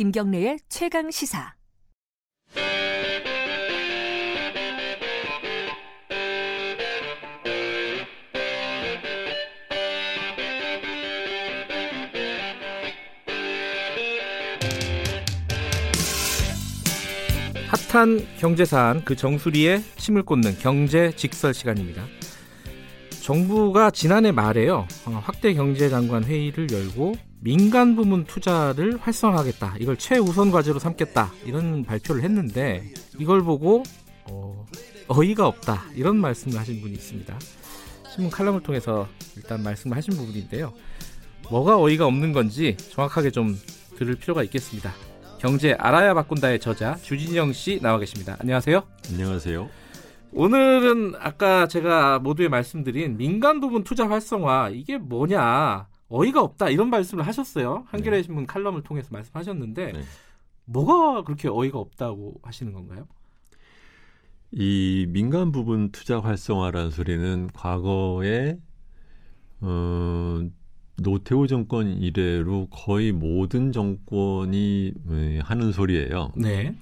김경래의 최강 시사. 핫한 경제 사안 그 정수리에 침을 꽂는 경제 직설 시간입니다. 정부가 지난해 말에요 어, 확대 경제장관 회의를 열고 민간 부문 투자를 활성화하겠다 이걸 최우선 과제로 삼겠다 이런 발표를 했는데 이걸 보고 어, 어이가 없다 이런 말씀을 하신 분이 있습니다. 신문 칼럼을 통해서 일단 말씀을 하신 부분인데요. 뭐가 어이가 없는 건지 정확하게 좀 들을 필요가 있겠습니다. 경제 알아야 바꾼다의 저자 주진영 씨 나와 계십니다. 안녕하세요. 안녕하세요. 오늘은 아까 제가 모두에 말씀드린 민간 부분 투자 활성화 이게 뭐냐 어이가 없다 이런 말씀을 하셨어요. 한겨레 네. 신문 칼럼을 통해서 말씀하셨는데 네. 뭐가 그렇게 어이가 없다고 하시는 건가요? 이 민간 부분 투자 활성화라는 소리는 과거에 어, 노태우 정권 이래로 거의 모든 정권이 음, 하는 소리예요. 네.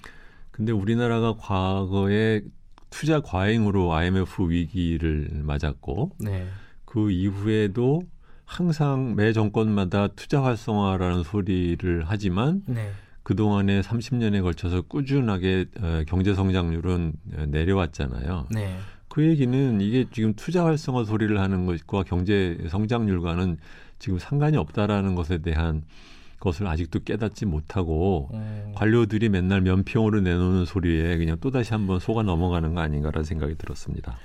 근데 우리나라가 과거에 투자 과잉으로 IMF 위기를 맞았고 네. 그 이후에도 항상 매 정권마다 투자 활성화라는 소리를 하지만 네. 그동안에 30년에 걸쳐서 꾸준하게 어, 경제 성장률은 내려왔잖아요. 네. 그 얘기는 이게 지금 투자 활성화 소리를 하는 것과 경제 성장률과는 지금 상관이 없다라는 것에 대한 것을 아직도 깨닫지 못하고 음. 관료들이 맨날 면평으로 내놓는 소리에 그냥 또다시 한번 속아 넘어가는 거 아닌가라는 생각이 들었습니다.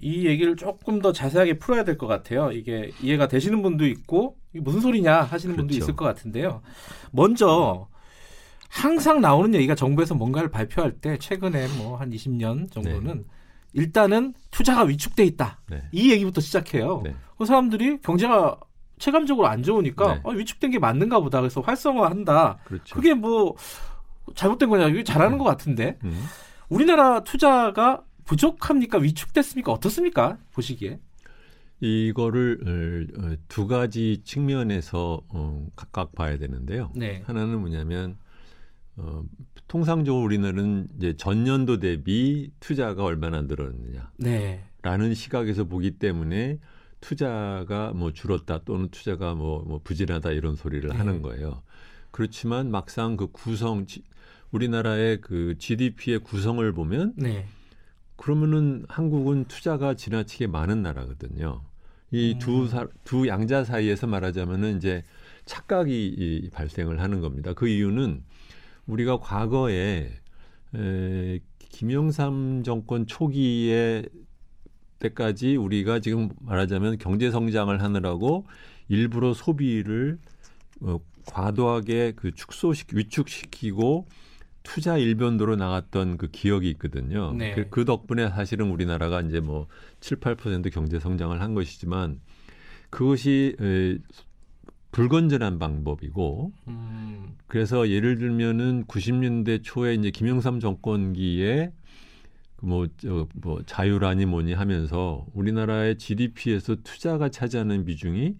이 얘기를 조금 더 자세하게 풀어야 될 것 같아요. 이게 이해가 되시는 분도 있고 이게 무슨 소리냐 하시는 그렇죠. 분도 있을 것 같은데요. 먼저 항상 나오는 얘기가 정부에서 뭔가를 발표할 때 최근에 뭐 한 20년 정도는 네. 일단은 투자가 위축돼 있다. 네. 이 얘기부터 시작해요. 네. 그 사람들이 경제가 체감적으로 안 좋으니까 네. 어, 위축된 게 맞는가 보다. 그래서 활성화한다. 그렇죠. 그게 뭐 잘못된 거냐? 이게 잘하는 음. 것 같은데. 음. 우리나라 투자가 부족합니까? 위축됐습니까? 어떻습니까? 보시기에. 이거를 어, 두 가지 측면에서 어, 각각 봐야 되는데요. 네. 하나는 뭐냐면 어, 통상적으로 우리나라는 이제 전년도 대비 투자가 얼마나 늘었느냐. 네. 라는 시각에서 보기 때문에 투자가 뭐 줄었다 또는 투자가 뭐, 뭐 부진하다 이런 소리를 네. 하는 거예요. 그렇지만 막상 그 구성 우리나라의 그 GDP의 구성을 보면 네. 그러면은 한국은 투자가 지나치게 많은 나라거든요. 이 두두 음. 두 양자 사이에서 말하자면은 이제 착각이 이, 발생을 하는 겁니다. 그 이유는 우리가 과거에 에, 김영삼 정권 초기에 때까지 우리가 지금 말하자면 경제 성장을 하느라고 일부러 소비를 어, 과도하게 그 축소시 위축시키고 투자 일변도로 나갔던 그 기억이 있거든요. 네. 그, 그 덕분에 사실은 우리나라가 이제 뭐 7, 8% 경제 성장을 한 것이지만 그것이 에, 불건전한 방법이고 음. 그래서 예를 들면은 90년대 초에 이제 김영삼 정권기에 뭐, 저, 뭐 자유라니 뭐니 하면서 우리나라의 GDP에서 투자가 차지하는 비중이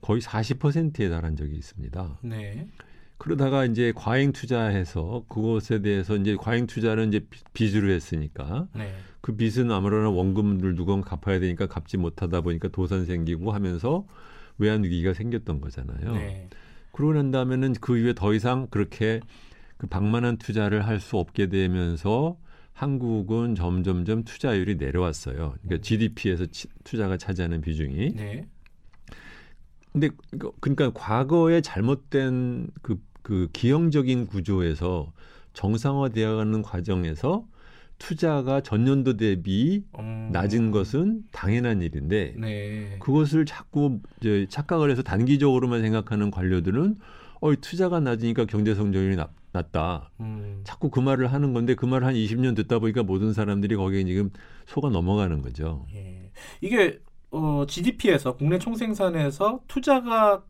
거의 40%에 달한 적이 있습니다. 네. 그러다가 이제 과잉 투자해서 그것에 대해서 이제 과잉 투자는 이제 빚으로 했으니까 네. 그 빚은 아무래도 원금을 누군 갚아야 되니까 갚지 못하다 보니까 도산 생기고 하면서 외환 위기가 생겼던 거잖아요. 네. 그러고 난 다음에는 그 이후에 더 이상 그렇게 그 방만한 투자를 할 수 없게 되면서 한국은 점점점 투자율이 내려왔어요. 그러니까 GDP에서 치, 투자가 차지하는 비중이. 네. 근데 그러니까 과거에 잘못된 그, 그 기형적인 구조에서 정상화되어가는 과정에서 투자가 전년도 대비 음. 낮은 것은 당연한 일인데 네. 그것을 자꾸 이제 착각을 해서 단기적으로만 생각하는 관료들은 어, 투자가 낮으니까 경제 성장률이 낮, 낮다. 음. 자꾸 그 말을 하는 건데 그 말을 한 20년 듣다 보니까 모든 사람들이 거기에 지금 속아 넘어가는 거죠. 예. 이게 어, GDP에서 국내 총생산에서 투자가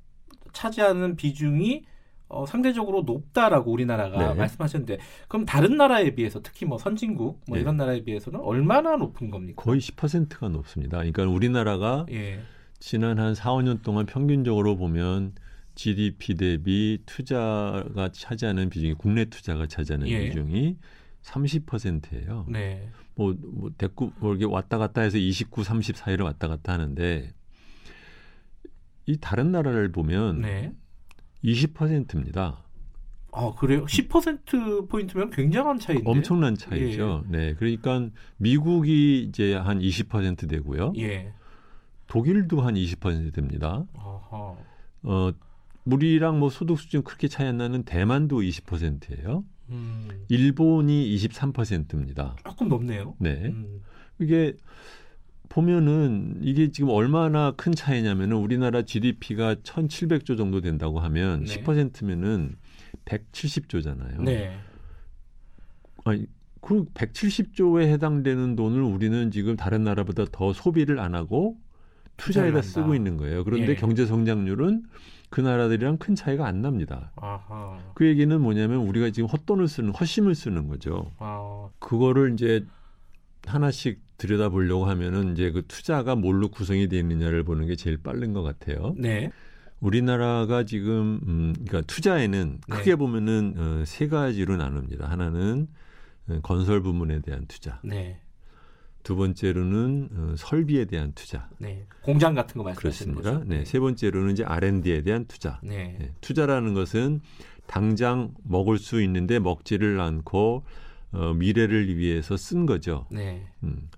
차지하는 비중이 어, 상대적으로 높다라고 우리나라가 네. 말씀하셨는데 그럼 다른 나라에 비해서 특히 뭐 선진국 뭐 네. 이런 나라에 비해서는 얼마나 높은 겁니까? 거의 10%가 높습니다. 그러니까 우리나라가 예. 지난 한 4, 5년 동안 평균적으로 보면 GDP 대비 투자가 차지하는 비중이 국내 투자가 차지하는 예. 비중이 30%예요. 네. 뭐, 뭐 대구 뭐 이렇게 왔다 갔다 해서 29, 30 사이를 왔다 갔다 하는데 이 다른 나라를 보면 네. 20%입니다. 아 그래요? 10% 포인트면 굉장한 차이인데. 엄청난 차이죠. 예. 네, 그러니까 미국이 이제 한 20% 되고요. 예. 독일도 한 20% 됩니다. 아하. 어, 우리랑 뭐 소득 수준 그렇게 차이 안 나는 대만도 20%예요. 음. 일본이 23%입니다. 조금 높네요. 네. 음. 이게 보면은 이게 지금 얼마나 큰 차이냐면은 우리나라 GDP가 1,700조 정도 된다고 하면 네. 10%면은 170조잖아요. 네. 아니, 그 170조에 해당되는 돈을 우리는 지금 다른 나라보다 더 소비를 안 하고 투자에다 쓰고 있는 거예요. 그런데 예. 경제 성장률은 그 나라들이랑 큰 차이가 안 납니다. 아하. 그 얘기는 뭐냐면 우리가 지금 헛돈을 쓰는 헛심을 쓰는 거죠. 아. 그거를 이제 하나씩 들여다보려고 하면은 이제 그 투자가 뭘로 구성이 되어 있느냐를 보는 게 제일 빠른 것 같아요. 네. 우리나라가 지금 음 그러니까 투자에는 네. 크게 보면은 어, 세 가지로 나눕니다. 하나는 어, 건설 부문에 대한 투자. 네. 두 번째로는 어, 설비에 대한 투자. 네. 공장 같은 거 말씀하시는 거죠? 네. 세 번째로는 이제 R&D에 대한 투자. 네. 네. 투자라는 것은 당장 먹을 수 있는데 먹지를 않고 어, 미래를 위해서 쓴 거죠. 네. 음.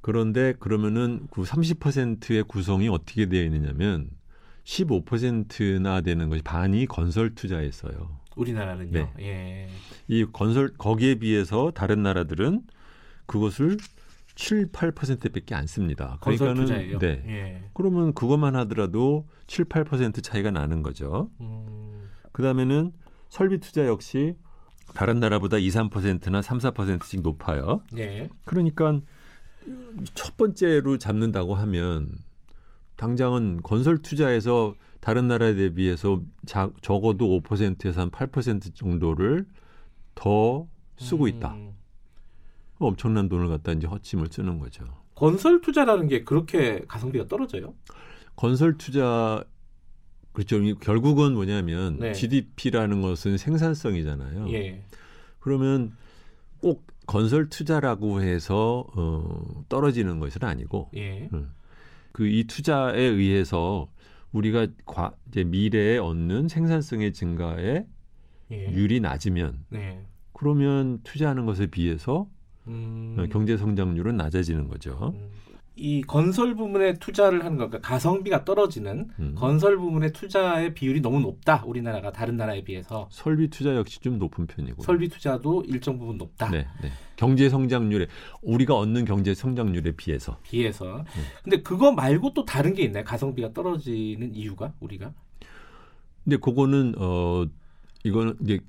그런데 그러면은 그 30%의 구성이 어떻게 되어 있느냐면 15%나 되는 것이 반이 건설 투자였어요. 우리나라는요. 네. 예. 이 건설 거기에 비해서 다른 나라들은 그것을 7, 8%밖에 안 씁니다. 그러니까는 투자예요? 네. 예. 그러면 그것만 하더라도 7, 8% 차이가 나는 거죠. 음. 그다음에는 설비 투자 역시 다른 나라보다 2, 3%나 3, 4%씩 높아요. 예. 그러니까 첫 번째로 잡는다고 하면 당장은 건설 투자에서 다른 나라에 대비해서 자, 적어도 5%에서 한 8% 정도를 더 쓰고 음. 있다. 엄청난 돈을 갖다 이제 헛짐을 쓰는 거죠. 건설 투자라는 게 그렇게 가성비가 떨어져요? 건설 투자 그렇죠. 결국은 뭐냐면 네. GDP라는 것은 생산성이잖아요. 예. 그러면 꼭 건설 투자라고 해서 어, 떨어지는 것은 아니고 예. 음. 그이 투자에 의해서 우리가 과, 이제 미래에 얻는 생산성의 증가에 예. 율이 낮으면 네. 그러면 투자하는 것에 비해서 음. 어, 경제 성장률은 낮아지는 거죠. 음. 이 건설 부문에 투자를 하는 것, 그러니까 가성비가 떨어지는 음. 건설 부문의 투자의 비율이 너무 높다. 우리나라가 다른 나라에 비해서. 설비 투자 역시 좀 높은 편이고. 설비 투자도 일정 부분 높다. 네, 네. 경제 성장률에 우리가 얻는 경제 성장률에 비해서. 비해서. 네. 근데 그거 말고 또 다른 게 있나요? 가성비가 떨어지는 이유가 우리가? 근데 그거는 어 이거는 이제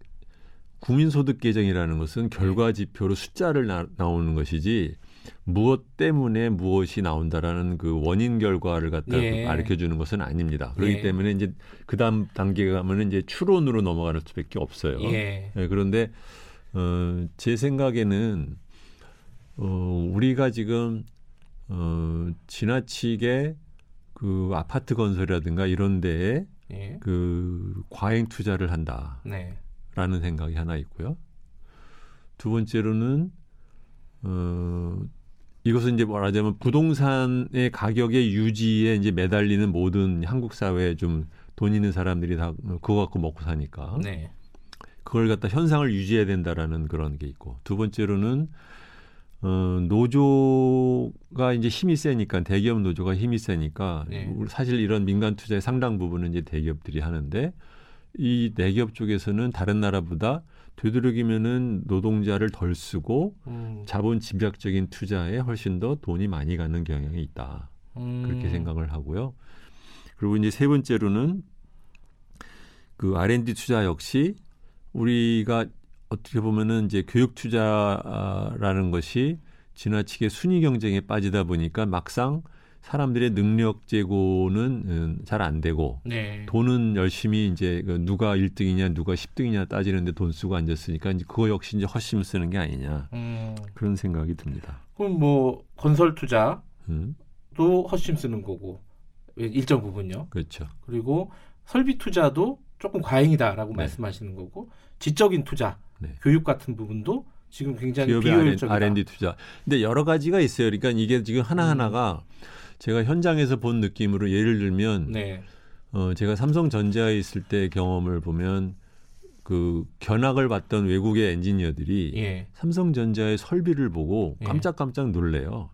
국민소득 계정이라는 것은 결과 네. 지표로 숫자를 나, 나오는 것이지 무엇 때문에 무엇이 나온다라는 그 원인 결과를 갖다 예. 가르쳐 주는 것은 아닙니다. 그렇기 예. 때문에 이제 그다음 단계가 가면은 이제 추론으로 넘어가는 수밖에 없어요. 예. 네, 그런데 어, 제 생각에는 어, 우리가 지금 어, 지나치게 그 아파트 건설이라든가 이런 데에 예. 그 과잉 투자를 한다라는 네. 생각이 하나 있고요. 두 번째로는 어, 이것은 이제 말하자면 부동산의 가격의 유지에 이제 매달리는 모든 한국 사회에 좀 돈 있는 사람들이 다 그거 갖고 먹고 사니까. 네. 그걸 갖다 현상을 유지해야 된다라는 그런 게 있고 두 번째로는 어, 노조가 이제 힘이 세니까 대기업 노조가 힘이 세니까 네. 사실 이런 민간 투자의 상당 부분은 이제 대기업들이 하는데 이 대기업 쪽에서는 다른 나라보다 되도록이면은 노동자를 덜 쓰고 음. 자본 집약적인 투자에 훨씬 더 돈이 많이 가는 경향이 있다. 음. 그렇게 생각을 하고요. 그리고 이제 세 번째로는 그 R&D 투자 역시 우리가 어떻게 보면은 이제 교육 투자라는 것이 지나치게 순위 경쟁에 빠지다 보니까 막상 사람들의 능력 제고는 음, 잘안 되고 네. 돈은 열심히 이제 그 누가 1등이냐 누가 10등이냐 따지는데 돈 쓰고 앉았으니까 이제 그거 역시 이제 헛심 쓰는 게 아니냐 음. 그런 생각이 듭니다. 그럼 뭐 건설 투자도 음? 헛심 쓰는 거고 일정 부분요. 그렇죠. 그리고 설비 투자도 조금 과잉이다라고 네. 말씀하시는 거고 지적인 투자, 네. 교육 같은 부분도 지금 굉장히 비효율적이다. R&D 투자. 근데 여러 가지가 있어요. 그러니까 이게 지금 하나 하나가 음. 제가 현장에서 본 느낌으로 예를 들면 네. 어 제가 삼성전자에 있을 때 경험을 보면 그 견학을 받던 외국의 엔지니어들이 예. 삼성전자의 설비를 보고 예. 깜짝깜짝 놀래요.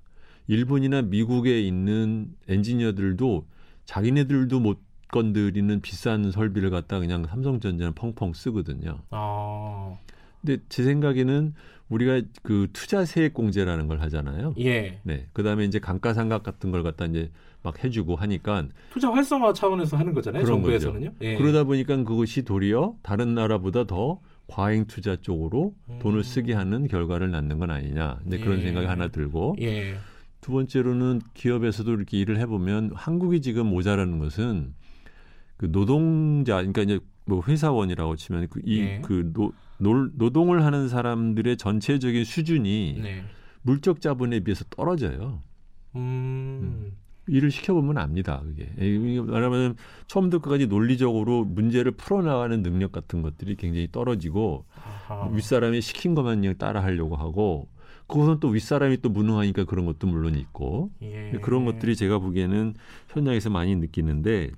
일본이나 미국에 있는 엔지니어들도 자기네들도 못 건드리는 비싼 설비를 갖다 그냥 삼성전자는 펑펑 쓰거든요. 아. 근데 제 생각에는 우리가 그 투자 세액 공제라는 걸 하잖아요. 예. 네. 그다음에 이제 감가상각 같은 걸 갖다 이제 막 해주고 하니까 투자 활성화 차원에서 하는 거잖아요. 정부에서는요. 예. 그러다 보니까 그것이 도리어 다른 나라보다 더 과잉 투자 쪽으로 음. 돈을 쓰게 하는 결과를 낳는 건 아니냐. 이제 그런 예. 생각이 하나 들고 예. 두 번째로는 기업에서도 이렇게 일을 해보면 한국이 지금 모자라는 것은 그 노동자, 그러니까 이제 뭐 회사원이라고 치면 그 이그 네. 그 노, 노, 노동을 하는 사람들의 전체적인 수준이 네. 물적 자본에 비해서 떨어져요. 음. 음. 일을 시켜보면 압니다. 그게. 말하면 처음부터 끝까지 논리적으로 문제를 풀어나가는 능력 같은 것들이 굉장히 떨어지고 아하. 윗사람이 시킨 것만 그냥 따라하려고 하고 그것은 또 윗사람이 또 무능하니까 그런 것도 물론 있고 예. 그런 것들이 제가 보기에는 현장에서 많이 느끼는데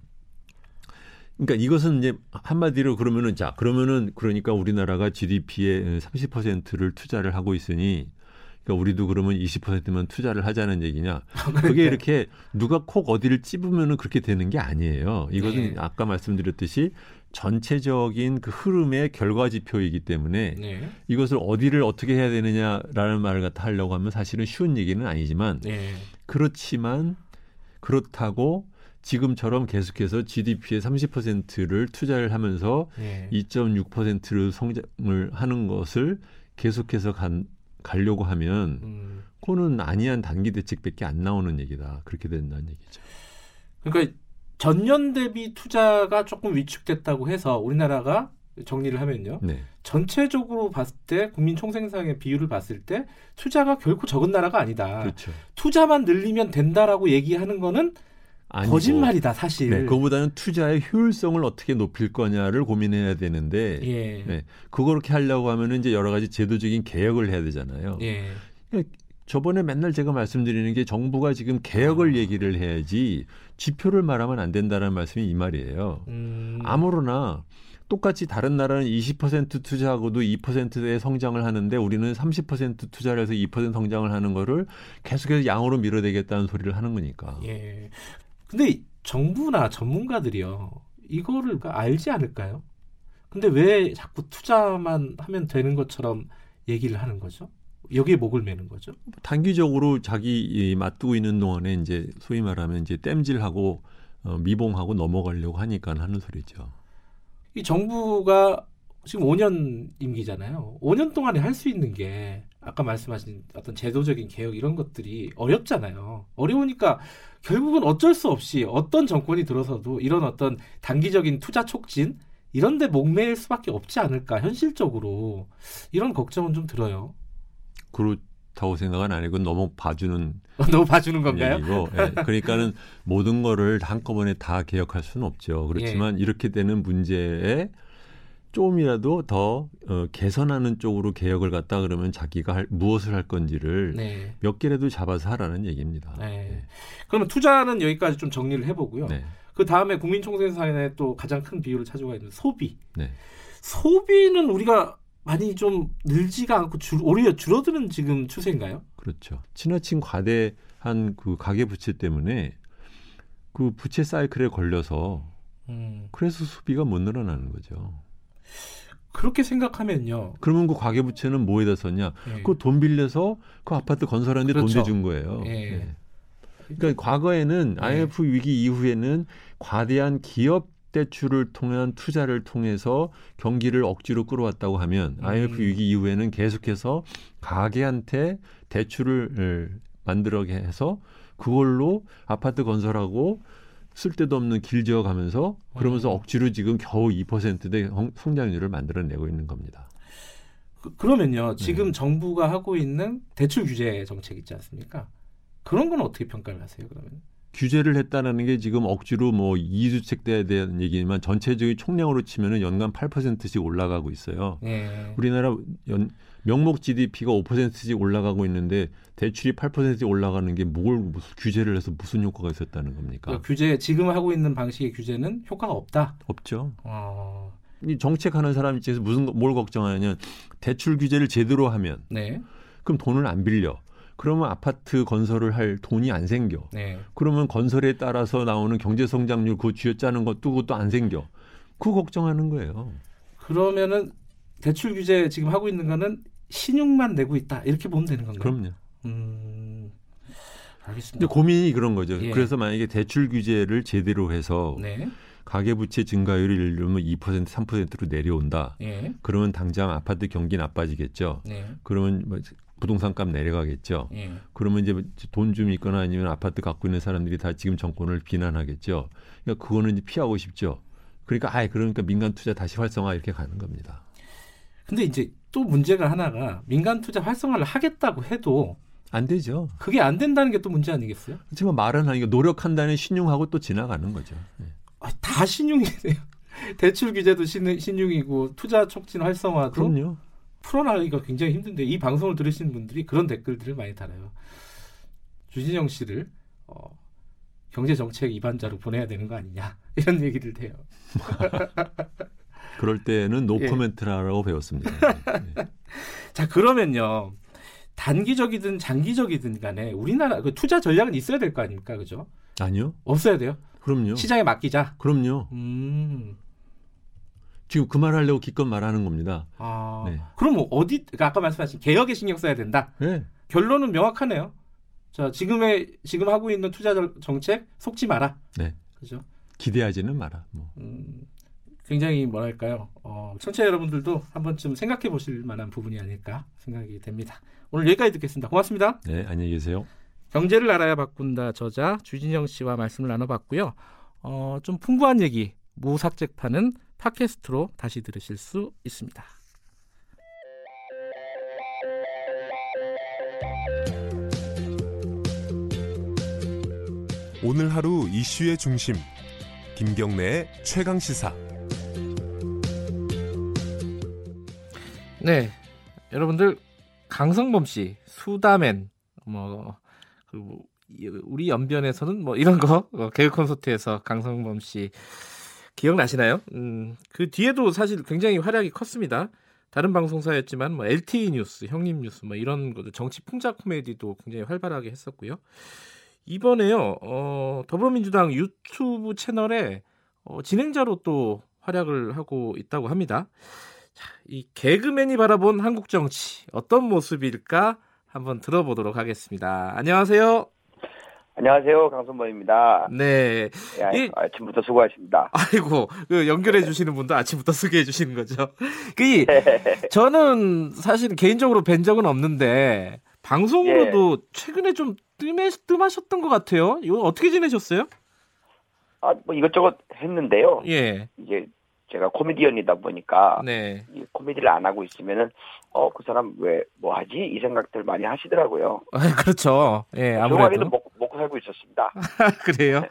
그러니까 이것은 이제 한마디로 그러면은 자 그러면은 그러니까 우리나라가 GDP의 30%를 투자를 하고 있으니 그러니까 우리도 그러면 20%만 투자를 하자는 얘기냐? 그게 이렇게 누가 콕 어디를 찝으면은 그렇게 되는 게 아니에요. 이것은 네. 아까 말씀드렸듯이 전체적인 그 흐름의 결과 지표이기 때문에 네. 이것을 어디를 어떻게 해야 되느냐라는 말을 갖다 하려고 하면 사실은 쉬운 얘기는 아니지만 네. 그렇지만 그렇다고 지금처럼 계속해서 GDP의 30%를 투자를 하면서 네. 2.6%를 성장을 하는 것을 계속해서 간, 가려고 하면 음. 그거는 아니한 단기 대책밖에 안 나오는 얘기다. 그렇게 된다는 얘기죠. 그러니까 전년 대비 투자가 조금 위축됐다고 해서 우리나라가 정리를 하면요. 네. 전체적으로 봤을 때 국민 총생산의 비율을 봤을 때 투자가 결코 적은 나라가 아니다. 그렇죠. 투자만 늘리면 된다라고 얘기하는 거는 아니고, 거짓말이다 사실. 네, 그보다는 투자의 효율성을 어떻게 높일 거냐를 고민해야 되는데, 예. 네, 그렇게 하려고 하면은 이제 여러 가지 제도적인 개혁을 해야 되잖아요. 예. 그러니까 저번에 맨날 제가 말씀드리는 게 정부가 지금 개혁을 아. 얘기를 해야지 지표를 말하면 안 된다는 말씀이 이 말이에요. 음. 아무로나 똑같이 다른 나라는 20% 투자하고도 2%의 성장을 하는데 우리는 30% 투자를 해서 2% 성장을 하는 거를 계속해서 양으로 밀어대겠다는 소리를 하는 거니까. 예. 근데 정부나 전문가들이요. 이거를 알지 않을까요? 근데 왜 자꾸 투자만 하면 되는 것처럼 얘기를 하는 거죠? 여기에 목을 매는 거죠? 단기적으로 자기 맞두고 있는 동안에 이제 소위 말하면 이제 땜질하고 어, 미봉하고 넘어가려고 하니까 하는 소리죠. 이 정부가 지금 5년 임기잖아요. 5년 동안에 할 수 있는 게 아까 말씀하신 어떤 제도적인 개혁 이런 것들이 어렵잖아요. 어려우니까 결국은 어쩔 수 없이 어떤 정권이 들어서도 이런 어떤 단기적인 투자 촉진 이런 데 목매일 수밖에 없지 않을까 현실적으로 이런 걱정은 좀 들어요. 그렇다고 생각은 아니고 너무 봐주는 너무 봐주는 건가요? 얘기고, 예. 그러니까는 모든 거를 한꺼번에 다 개혁할 수는 없죠. 그렇지만 예. 이렇게 되는 문제에 조금이라도 더 어, 개선하는 쪽으로 개혁을 갖다 그러면 자기가 할, 무엇을 할 건지를 네. 몇 개라도 잡아서 하라는 얘기입니다. 네. 네. 그러면 투자는 여기까지 좀 정리를 해보고요. 네. 그 다음에 국민총생산에 또 가장 큰 비율을 차지하고 있는 소비. 네. 소비는 우리가 많이 좀 늘지가 않고 줄, 오히려 줄어드는 지금 추세인가요? 그렇죠. 지나친 과대한 그 가계 부채 때문에 그 부채 사이클에 걸려서 음. 그래서 소비가 못 늘어나는 거죠. 그렇게 생각하면요. 그러면 그 가계부채는 뭐에다 썼냐? 네. 그돈 빌려서 그 아파트 건설하는데 그렇죠. 돈 내준 거예요. 네. 네. 그러니까 과거에는 IMF 위기 이후에는 과대한 기업 대출을 통한 투자를 통해서 경기를 억지로 끌어왔다고 하면 음. IMF 위기 이후에는 계속해서 가게한테 대출을 만들어게 해서 그걸로 아파트 건설하고 쓸데도 없는 길 지어 가면서 그러면서 음. 억지로 지금 겨우 2%대 성장률을 만들어내고 있는 겁니다. 그, 러면요 지금 네. 정부가 하고 있는 대출 규제 정책 있지 않습니까? 그런 건 어떻게 평가를 하세요? 그러면 규제를 했다는 게 지금 억지로 뭐 이주택자에 대한 얘기지만 전체적인 총량으로 치면은 연간 8%씩 올라가고 있어요. 예. 우리나라 연, 명목 GDP가 5%씩 올라가고 있는데 대출이 8%씩 올라가는 게 뭘 무슨 규제를 해서 무슨 효과가 있었다는 겁니까? 그 규제 지금 하고 있는 방식의 규제는 효과가 없다. 없죠. 어... 이 정책하는 사람 입장에서 무슨 뭘 걱정하냐면 대출 규제를 제대로 하면 네. 그럼 돈을 안 빌려. 그러면 아파트 건설을 할 돈이 안 생겨. 네. 그러면 건설에 따라서 나오는 경제 성장률 그 쥐어 짜는 것도 그것도 안 생겨. 그 걱정하는 거예요. 그러면은 대출 규제 지금 하고 있는 거는 신용만 내고 있다 이렇게 보면 되는 건가요? 그럼요. 음, 알겠습니다. 근데 고민이 그런 거죠. 예. 그래서 만약에 대출 규제를 제대로 해서 네. 가계부채 증가율이 예를 들면 2% 3%로 내려온다. 예. 그러면 당장 아파트 경기 나빠지겠죠. 네. 그러면 뭐 부동산 값 내려가겠죠. 예. 그러면 이제 돈 좀 있거나 아니면 아파트 갖고 있는 사람들이 다 지금 정권을 비난하겠죠. 그러니까 그거는 이제 피하고 싶죠. 그러니까 아예 그러니까 민간 투자 다시 활성화 이렇게 가는 겁니다. 근데 이제 또 문제가 하나가 민간 투자 활성화를 하겠다고 해도 안 되죠. 그게 안 된다는 게 또 문제 아니겠어요? 그렇지만 말은 하니까 노력한다는 신용하고 또 지나가는 거죠. 네. 아, 다 신용이네요. 대출 규제도 신, 신용이고 투자 촉진 활성화도 그럼요. 풀어나가기가 굉장히 힘든데 이 방송을 들으시는 분들이 그런 댓글들을 많이 달아요. 주진영 씨를 어, 경제 정책 위반자로 보내야 되는 거 아니냐 이런 얘기를 해요. 그럴 때는 노코멘트라고 예. 배웠습니다. 네. 자 그러면요 단기적이든 장기적이든 간에 우리나라 그 투자 전략은 있어야 될 거 아닙니까, 그죠? 아니요. 없어야 돼요. 그럼요. 시장에 맡기자. 그럼요. 음. 지금 그 말 하려고 기껏 말하는 겁니다. 아, 네. 그럼 뭐 어디 그러니까 아까 말씀하신 개혁에 신경 써야 된다. 네. 결론은 명확하네요. 자 지금의 지금 하고 있는 투자 정책 속지 마라. 네. 그죠? 기대하지는 마라. 뭐. 음, 굉장히 뭐랄까요. 어, 청취자 여러분들도 한 번쯤 생각해 보실 만한 부분이 아닐까 생각이 됩니다. 오늘 여기까지 듣겠습니다. 고맙습니다. 네, 안녕히 계세요. 경제를 알아야 바꾼다 저자 주진영 씨와 말씀을 나눠봤고요. 어, 좀 풍부한 얘기 무삭제파는 팟캐스트로 다시 들으실 수 있습니다. 오늘 하루 이슈의 중심 김경래의 최강 시사. 네, 여러분들 강성범 씨 수다맨 뭐 그리고 우리 연변에서는 뭐 이런 거 어, 개그 콘서트에서 강성범 씨 기억나시나요? 음, 그 뒤에도 사실 굉장히 활약이 컸습니다. 다른 방송사였지만 뭐 LTE 뉴스, 형님 뉴스 뭐 이런 것들 정치 풍자 코미디도 굉장히 활발하게 했었고요. 이번에요. 어, 더불어민주당 유튜브 채널에 어, 진행자로 또 활약을 하고 있다고 합니다. 자, 이 개그맨이 바라본 한국 정치 어떤 모습일까 한번 들어보도록 하겠습니다. 안녕하세요. 안녕하세요, 강선범입니다. 네. 예, 이, 아침부터 수고하십니다. 아이고, 그 연결해 주시는 분도 아침부터 소개해 주시는 거죠. 그, 저는 사실 개인적으로 뵌 적은 없는데, 방송으로도 예. 최근에 좀 뜸해, 뜸하셨던 것 같아요. 이거 어떻게 지내셨어요? 아, 뭐 이것저것 했는데요. 예. 이게 제가 코미디언이다 보니까 네. 이 코미디를 안 하고 있으면은 어 그 사람 왜 뭐 하지 이 생각들 많이 하시더라고요. 아, 그렇죠. 예, 아무래도 먹고, 먹고 살고 있었습니다. 그래요?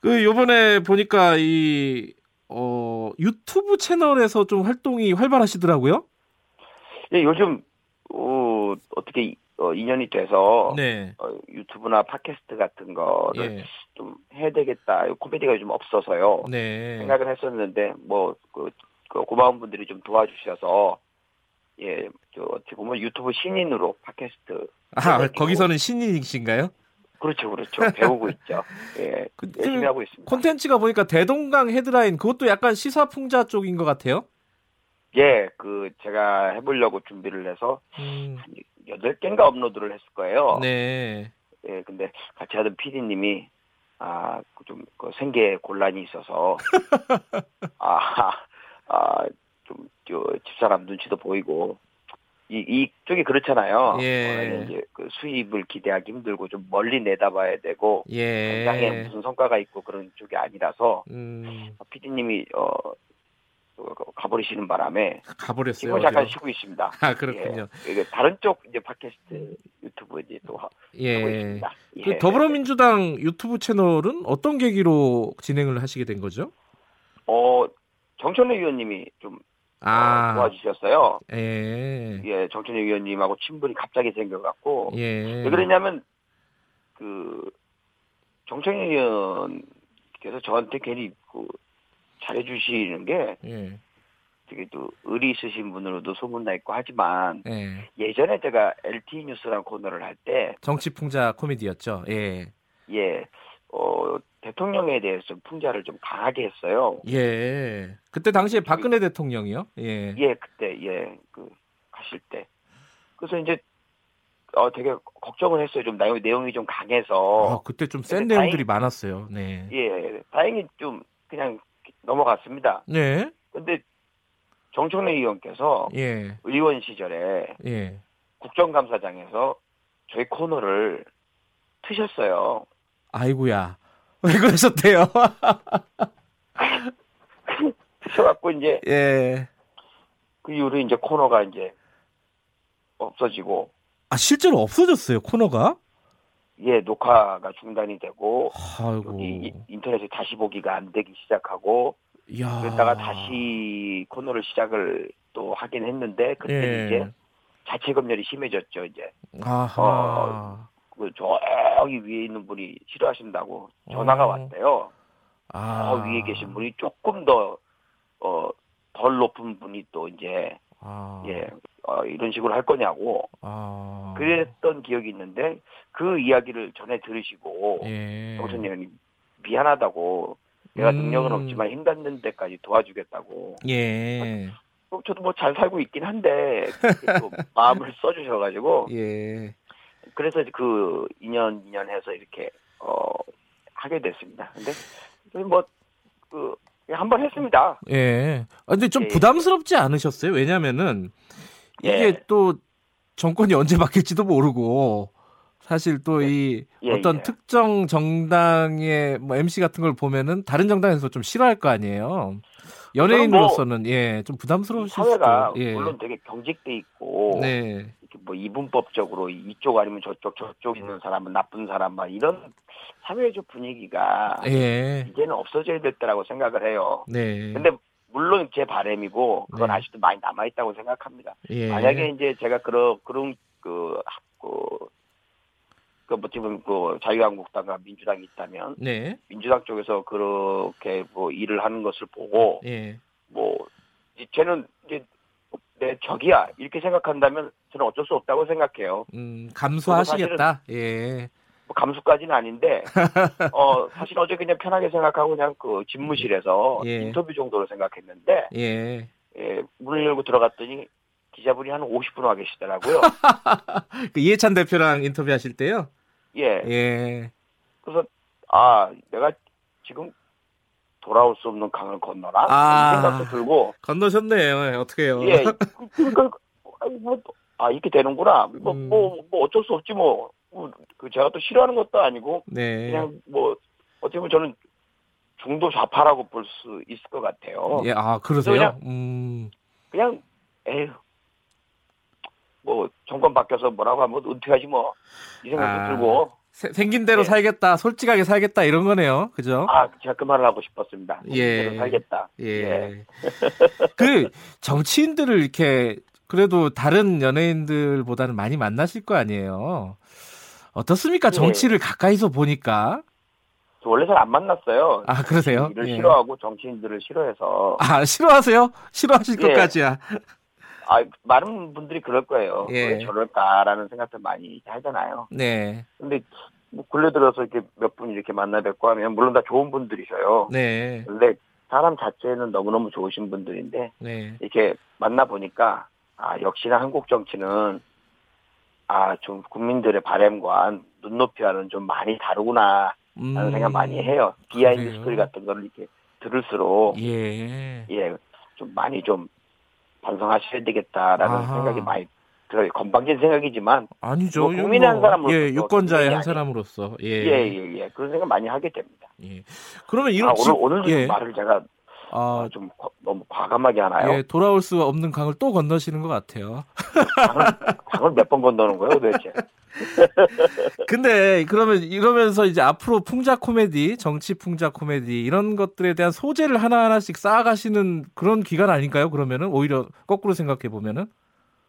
그 요번에 보니까 이 어, 유튜브 채널에서 좀 활동이 활발하시더라고요. 예, 요즘 어, 어떻게 어, 인연이 돼서 네. 어, 유튜브나 팟캐스트 같은 거를 예. 좀 해야 되겠다. 코미디가 요즘 없어서요. 네. 생각을 했었는데 뭐 그 그 고마운 분들이 좀 도와주셔서 예, 저 어떻게 보면 유튜브 신인으로 팟캐스트 아 거기서는 신인이신가요? 그렇죠, 그렇죠. 배우고 있죠. 예, 그, 열심히 하고 있습니다. 콘텐츠가 보니까 대동강 헤드라인 그것도 약간 시사풍자 쪽인 것 같아요. 예, 그 제가 해보려고 준비를 해서 음. 여덟 개인가 업로드를 했을 거예요. 네. 예, 근데 같이 하던 PD님이 아, 좀 그 생계 곤란이 있어서 아, 아, 좀 저 집사람 눈치도 보이고 이 이쪽이 그렇잖아요. 예. 이제 그 수입을 기대하기 힘들고 좀 멀리 내다봐야 되고 예. 당장에 무슨 성과가 있고 그런 쪽이 아니라서 음. PD님이 어 가버리시는 바람에 가버렸어요. 지금 잠깐 쉬고 있습니다. 아 그렇군요. 예, 다른 쪽 이제 팟캐스트 유튜브 이제 또 예. 하고 있습니다. 예. 그 더불어민주당 유튜브 채널은 어떤 계기로 진행을 하시게 된 거죠? 어 정천래 의원님이 좀 아. 어, 도와주셨어요. 예. 예, 정천래 의원님하고 친분이 갑자기 생겨갖고 예. 왜 그러냐면 그 정천래 의원께서 저한테 괜히 그 잘해주시는 게 예. 되게 또 의리 있으신 분으로도 소문나 있고 하지만 예. 예전에 제가 LTE 뉴스라는 코너를 할 때 정치 풍자 코미디였죠. 예. 예. 어, 대통령에 대해서 좀 풍자를 좀 강하게 했어요. 예. 그때 당시에 박근혜 대통령이요? 예. 예, 그때 예. 그 가실 때. 그래서 이제 어 되게 걱정을 했어요. 좀 내용이, 내용이 좀 강해서. 아, 그때 좀 센 내용들이 다행, 많았어요. 네. 예. 다행히 좀 그냥 넘어갔습니다. 네. 근데 정청래 의원께서 예. 의원 시절에 예. 국정감사장에서 저희 코너를 트셨어요. 아이고야. 왜 그러셨대요? 트셔갖고 이제 예. 그 이후로 이제 코너가 이제 없어지고 아 실제로 없어졌어요 코너가? 예 녹화가 중단이 되고 아이고. 이, 인터넷에 다시 보기가 안 되기 시작하고 야. 그랬다가 다시 코너를 시작을 또 하긴 했는데 그때 예. 이제 자체 검열이 심해졌죠 이제. 아하. 어, 그 저기 위에 있는 분이 싫어하신다고 전화가 어. 왔대요. 아. 저 위에 계신 분이 조금 더 어, 덜 높은 분이 또 이제 아. 예 어, 이런 식으로 할 거냐고 아. 그랬던 기억이 있는데 그 이야기를 전해 들으시고 예. 정선 의원이 미안하다고 내가 능력은 음. 없지만 힘닿는 데까지 도와주겠다고. 예. 어, 저도 뭐 잘 살고 있긴 한데 또 마음을 써주셔가지고. 예. 그래서 그 2년 2년 해서 이렇게 어 하게 됐습니다. 근데 뭐그 한번 했습니다. 예. 아, 근데 좀 예. 부담스럽지 않으셨어요? 왜냐면은 이게 예. 또 정권이 언제 바뀔지도 모르고 사실 또이 예, 어떤 예. 특정 정당의 뭐 MC 같은 걸 보면은 다른 정당에서 좀 싫어할 거 아니에요. 연예인으로서는 뭐 예좀 부담스러우실 사회가 수도 예. 물론 되게 경직돼 있고 네. 이렇게 뭐 이분법적으로 이쪽 아니면 저쪽 저쪽 있는 사람은 나쁜 사람 막 이런 사회적 분위기가 예. 이제는 없어져야 됐다라고 생각을 해요. 네. 근데 물론 제 바램이고 그건 네. 아직도 많이 남아 있다고 생각합니다. 예. 만약에 이제 제가 그런 그런 그뭐 지금 그 자유한국당과 민주당이 있다면 네. 민주당 쪽에서 그렇게 뭐 일을 하는 것을 보고 예. 뭐 쟤는 이제 내 적이야 이렇게 생각한다면 저는 어쩔 수 없다고 생각해요. 음 감수하시겠다. 예. 뭐 감수까지는 아닌데 어 사실 어제 그냥 편하게 생각하고 그냥 그 집무실에서 예. 인터뷰 정도로 생각했는데 예. 예 문을 열고 들어갔더니 기자분이 한 50분 와 계시더라고요. 그 이해찬 대표랑 인터뷰하실 때요? 예. 예. 그래서 아 내가 지금 돌아올 수 없는 강을 건너라 아, 생각도 들고 건너셨네요. 어떻게요? 예. 그러니까 뭐, 아 이렇게 되는구나. 뭐, 음. 뭐, 뭐 어쩔 수 없지 뭐. 뭐. 그 제가 또 싫어하는 것도 아니고 네. 그냥 뭐 어떻게 보면 저는 중도 좌파라고 볼 수 있을 것 같아요. 예, 아 그러세요? 그냥, 음. 그냥 에휴 뭐 정권 바뀌어서 뭐라고 하면 은퇴하지 뭐 이 생각도 아, 들고 세, 생긴 대로 네. 살겠다 솔직하게 살겠다 이런 거네요 그죠 아 제가 그 말을 하고 싶었습니다 예 살겠다 예. 예. 그 정치인들을 이렇게 그래도 다른 연예인들보다는 많이 만나실 거 아니에요 어떻습니까 정치를 네. 가까이서 보니까 원래 잘 안 만났어요. 아 그러세요? 예. 싫어하고 정치인들을 싫어해서. 아 싫어하세요? 싫어하실 예. 것까지야. 아, 많은 분들이 그럴 거예요. 예. 왜 저럴까라는 생각도 많이 하잖아요. 네. 근데 뭐 근래 들어서 이렇게 몇 분 이렇게 만나 뵙고 하면 물론 다 좋은 분들이셔요. 네. 근데 사람 자체는 너무너무 좋으신 분들인데 네. 이렇게 만나 보니까 아, 역시나 한국 정치는 아, 좀 국민들의 바램과 눈높이와는 좀 많이 다르구나 라는 음, 생각 많이 해요. 비하인드 그래요? 스토리 같은 거를 이렇게 들을수록 예. 예, 좀 많이 좀 반성하셔야 되겠다라는 아하. 생각이 많이 들어요. 건방진 생각이지만 아니죠. 뭐 국민의 한 사람으로서 예, 유권자의 국민이 한 사람으로서. 예. 예, 예, 예. 그런 생각 많이 하게 됩니다. 예. 그러면 이런 아, 집- 오늘 오늘도 예. 말을 제가 아, 좀 너무 과감하게 하나요? 예, 돌아올 수 없는 강을 또 건너시는 것 같아요. 강을, 강을 몇 번 건너는 거예요, 도대체? 근데 그러면 이러면서 이제 앞으로 풍자 코미디, 정치 풍자 코미디 이런 것들에 대한 소재를 하나 하나씩 쌓아가시는 그런 기간 아닌가요? 그러면은 오히려 거꾸로 생각해 보면은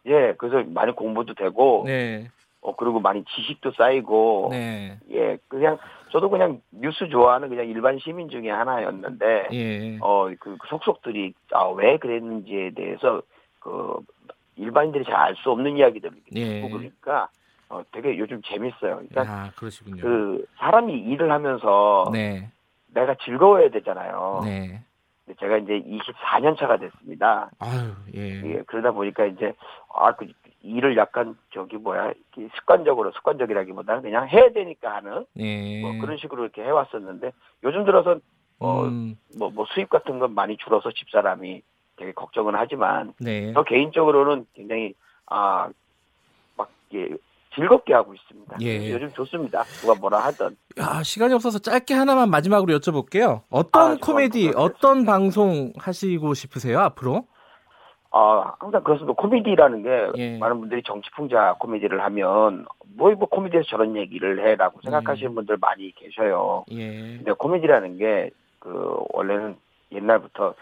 예, 그래서 많이 공부도 되고 네. 어 그리고 많이 지식도 쌓이고 네. 예, 그냥 저도 그냥 뉴스 좋아하는 그냥 일반 시민 중에 하나였는데 예. 어 그 그 속속들이 아, 왜 그랬는지에 대해서 그 일반인들이 잘 알 수 없는 이야기들을 예. 듣고 그러니까 어, 되게 요즘 재밌어요. 그러니까 아, 그러시군요. 그 사람이 일을 하면서 네. 내가 즐거워야 되잖아요. 네. 제가 이제 24년 차가 됐습니다. 아유, 예. 예. 그러다 보니까 이제 아, 그 일을 약간 저기 뭐야 습관적으로 습관적이라기보다는 그냥 해야 되니까 하는 예. 뭐 그런 식으로 이렇게 해왔었는데 요즘 들어서 어, 음. 뭐, 뭐 수입 같은 건 많이 줄어서 집사람이 되게 걱정은 하지만 네. 저 개인적으로는 굉장히 아막 예, 즐겁게 하고 있습니다. 예. 요즘 좋습니다. 누가 뭐라 하던. 아, 시간이 없어서 짧게 하나만 마지막으로 여쭤볼게요. 어떤 아, 코미디, 어떤 방송 하시고 싶으세요, 앞으로? 아, 항상 그렇습니다. 코미디라는 게 예. 많은 분들이 정치풍자 코미디를 하면 뭐, 뭐 코미디에서 저런 얘기를 해라고 생각하시는 예. 분들 많이 계셔요. 예. 근데 코미디라는 게 그 원래는 옛날부터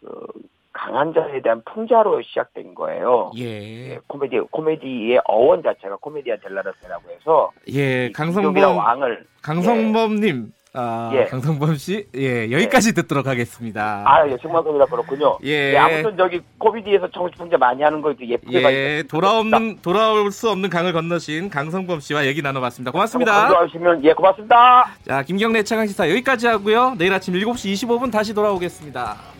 그 강한 자에 대한 풍자로 시작된 거예요. 예. 예 코미디 코미디의 어원 자체가 코미디아 델라르세라고 해서 예, 강성범 왕을 강성범님 예. 아, 예. 강성범 씨, 예, 여기까지 예. 듣도록 하겠습니다. 아, 예, 정말입니다. 그렇군요. 예. 예. 아무튼 저기 코미디에서 정치풍자 많이 하는 거 이렇게 예쁘게 예, 돌아오는 돌아올 수 없는 강을 건너신 강성범 씨와 얘기 나눠봤습니다. 고맙습니다. 감사하시면 예, 고맙습니다. 자, 김경래 차강 시사 여기까지 하고요. 내일 아침 7시 25분 다시 돌아오겠습니다.